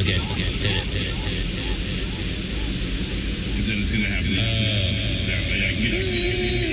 Okay. hit it, hit it, hit it. Hit it. Then it's gonna happen. Uh, exactly.